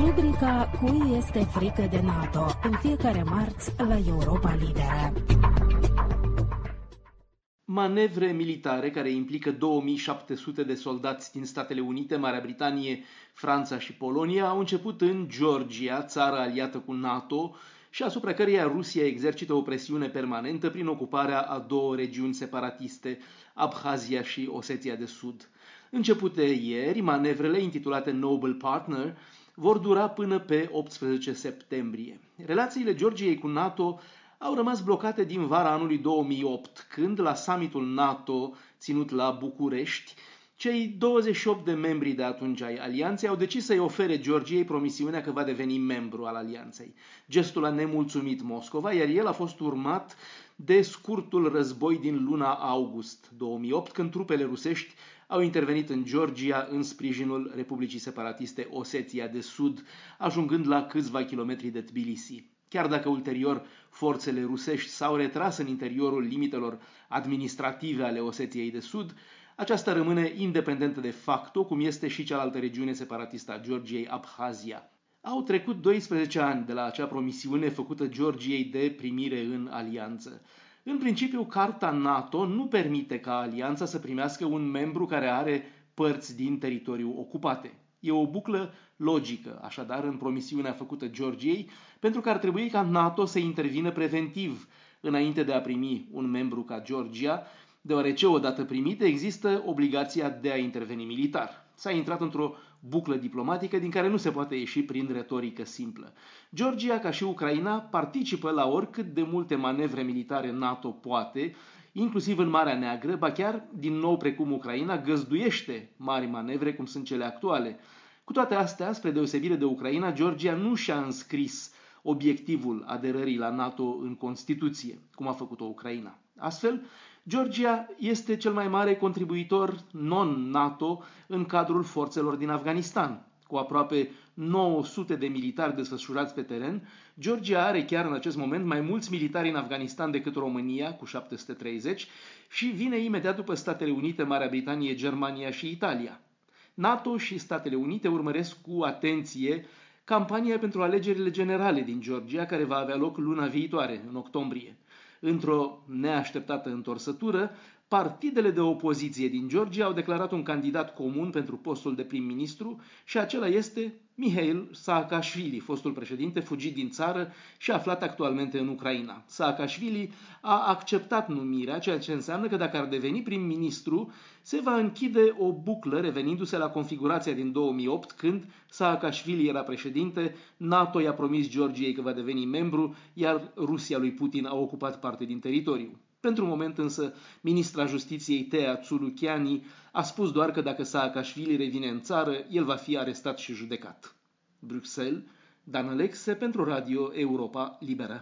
Rubrica Cui este frică de NATO în fiecare marți la Europa Liberă. Manevre militare care implică 2700 de soldați din Statele Unite, Marea Britanie, Franța și Polonia au început în Georgia, țară aliată cu NATO, și asupra căreia Rusia exercită o presiune permanentă prin ocuparea a două regiuni separatiste, Abhazia și Osetia de Sud. Începute ieri, manevrele intitulate Noble Partner vor dura până pe 18 septembrie. Relațiile Georgiei cu NATO au rămas blocate din vara anului 2008, când la summitul NATO ținut la București, cei 28 de membri de atunci ai alianței au decis să-i ofere Georgiei promisiunea că va deveni membru al alianței. Gestul a nemulțumit Moscova, iar el a fost urmat de scurtul război din luna august 2008, când trupele rusești au intervenit în Georgia în sprijinul Republicii Separatiste Osetia de Sud, ajungând la câțiva kilometri de Tbilisi. Chiar dacă ulterior forțele rusești s-au retras în interiorul limitelor administrative ale Osetiei de Sud, aceasta rămâne independentă de facto, cum este și cealaltă regiune separatistă a Georgiei, Abhazia. Au trecut 12 ani de la acea promisiune făcută Georgiei de primire în alianță. În principiu, Carta NATO nu permite ca alianța să primească un membru care are părți din teritoriu ocupate. E o buclă logică, așadar, în promisiunea făcută Georgiei, pentru că ar trebui ca NATO să intervină preventiv înainte de a primi un membru ca Georgia, deoarece odată primite există obligația de a interveni militar. S-a intrat într-o buclă diplomatică din care nu se poate ieși prin retorică simplă. Georgia, ca și Ucraina, participă la oricât de multe manevre militare NATO poate, inclusiv în Marea Neagră, ba chiar, din nou precum Ucraina, găzduiește mari manevre cum sunt cele actuale. Cu toate astea, spre deosebire de Ucraina, Georgia nu și-a înscris obiectivul aderării la NATO în Constituție, cum a făcut-o Ucraina. Astfel, Georgia este cel mai mare contribuitor non-NATO în cadrul forțelor din Afganistan. Cu aproape 900 de militari desfășurați pe teren, Georgia are chiar în acest moment mai mulți militari în Afganistan decât România, cu 730, și vine imediat după Statele Unite, Marea Britanie, Germania și Italia. NATO și Statele Unite urmăresc cu atenție campania pentru alegerile generale din Georgia, care va avea loc luna viitoare, în octombrie. Într-o neașteptată întorsătură, partidele de opoziție din Georgia au declarat un candidat comun pentru postul de prim-ministru și acela este Mihail Saakashvili, fostul președinte fugit din țară și aflat actualmente în Ucraina. Saakashvili a acceptat numirea, ceea ce înseamnă că dacă ar deveni prim-ministru, se va închide o buclă revenindu-se la configurația din 2008, când Saakashvili era președinte, NATO i-a promis Georgiei că va deveni membru, iar Rusia lui Putin a ocupat parte din teritoriu. Pentru moment însă, ministra justiției Tea Tsulukiani a spus doar că dacă Saakashvili revine în țară, el va fi arestat și judecat. Bruxelles, Dan Alexe pentru Radio Europa Liberă.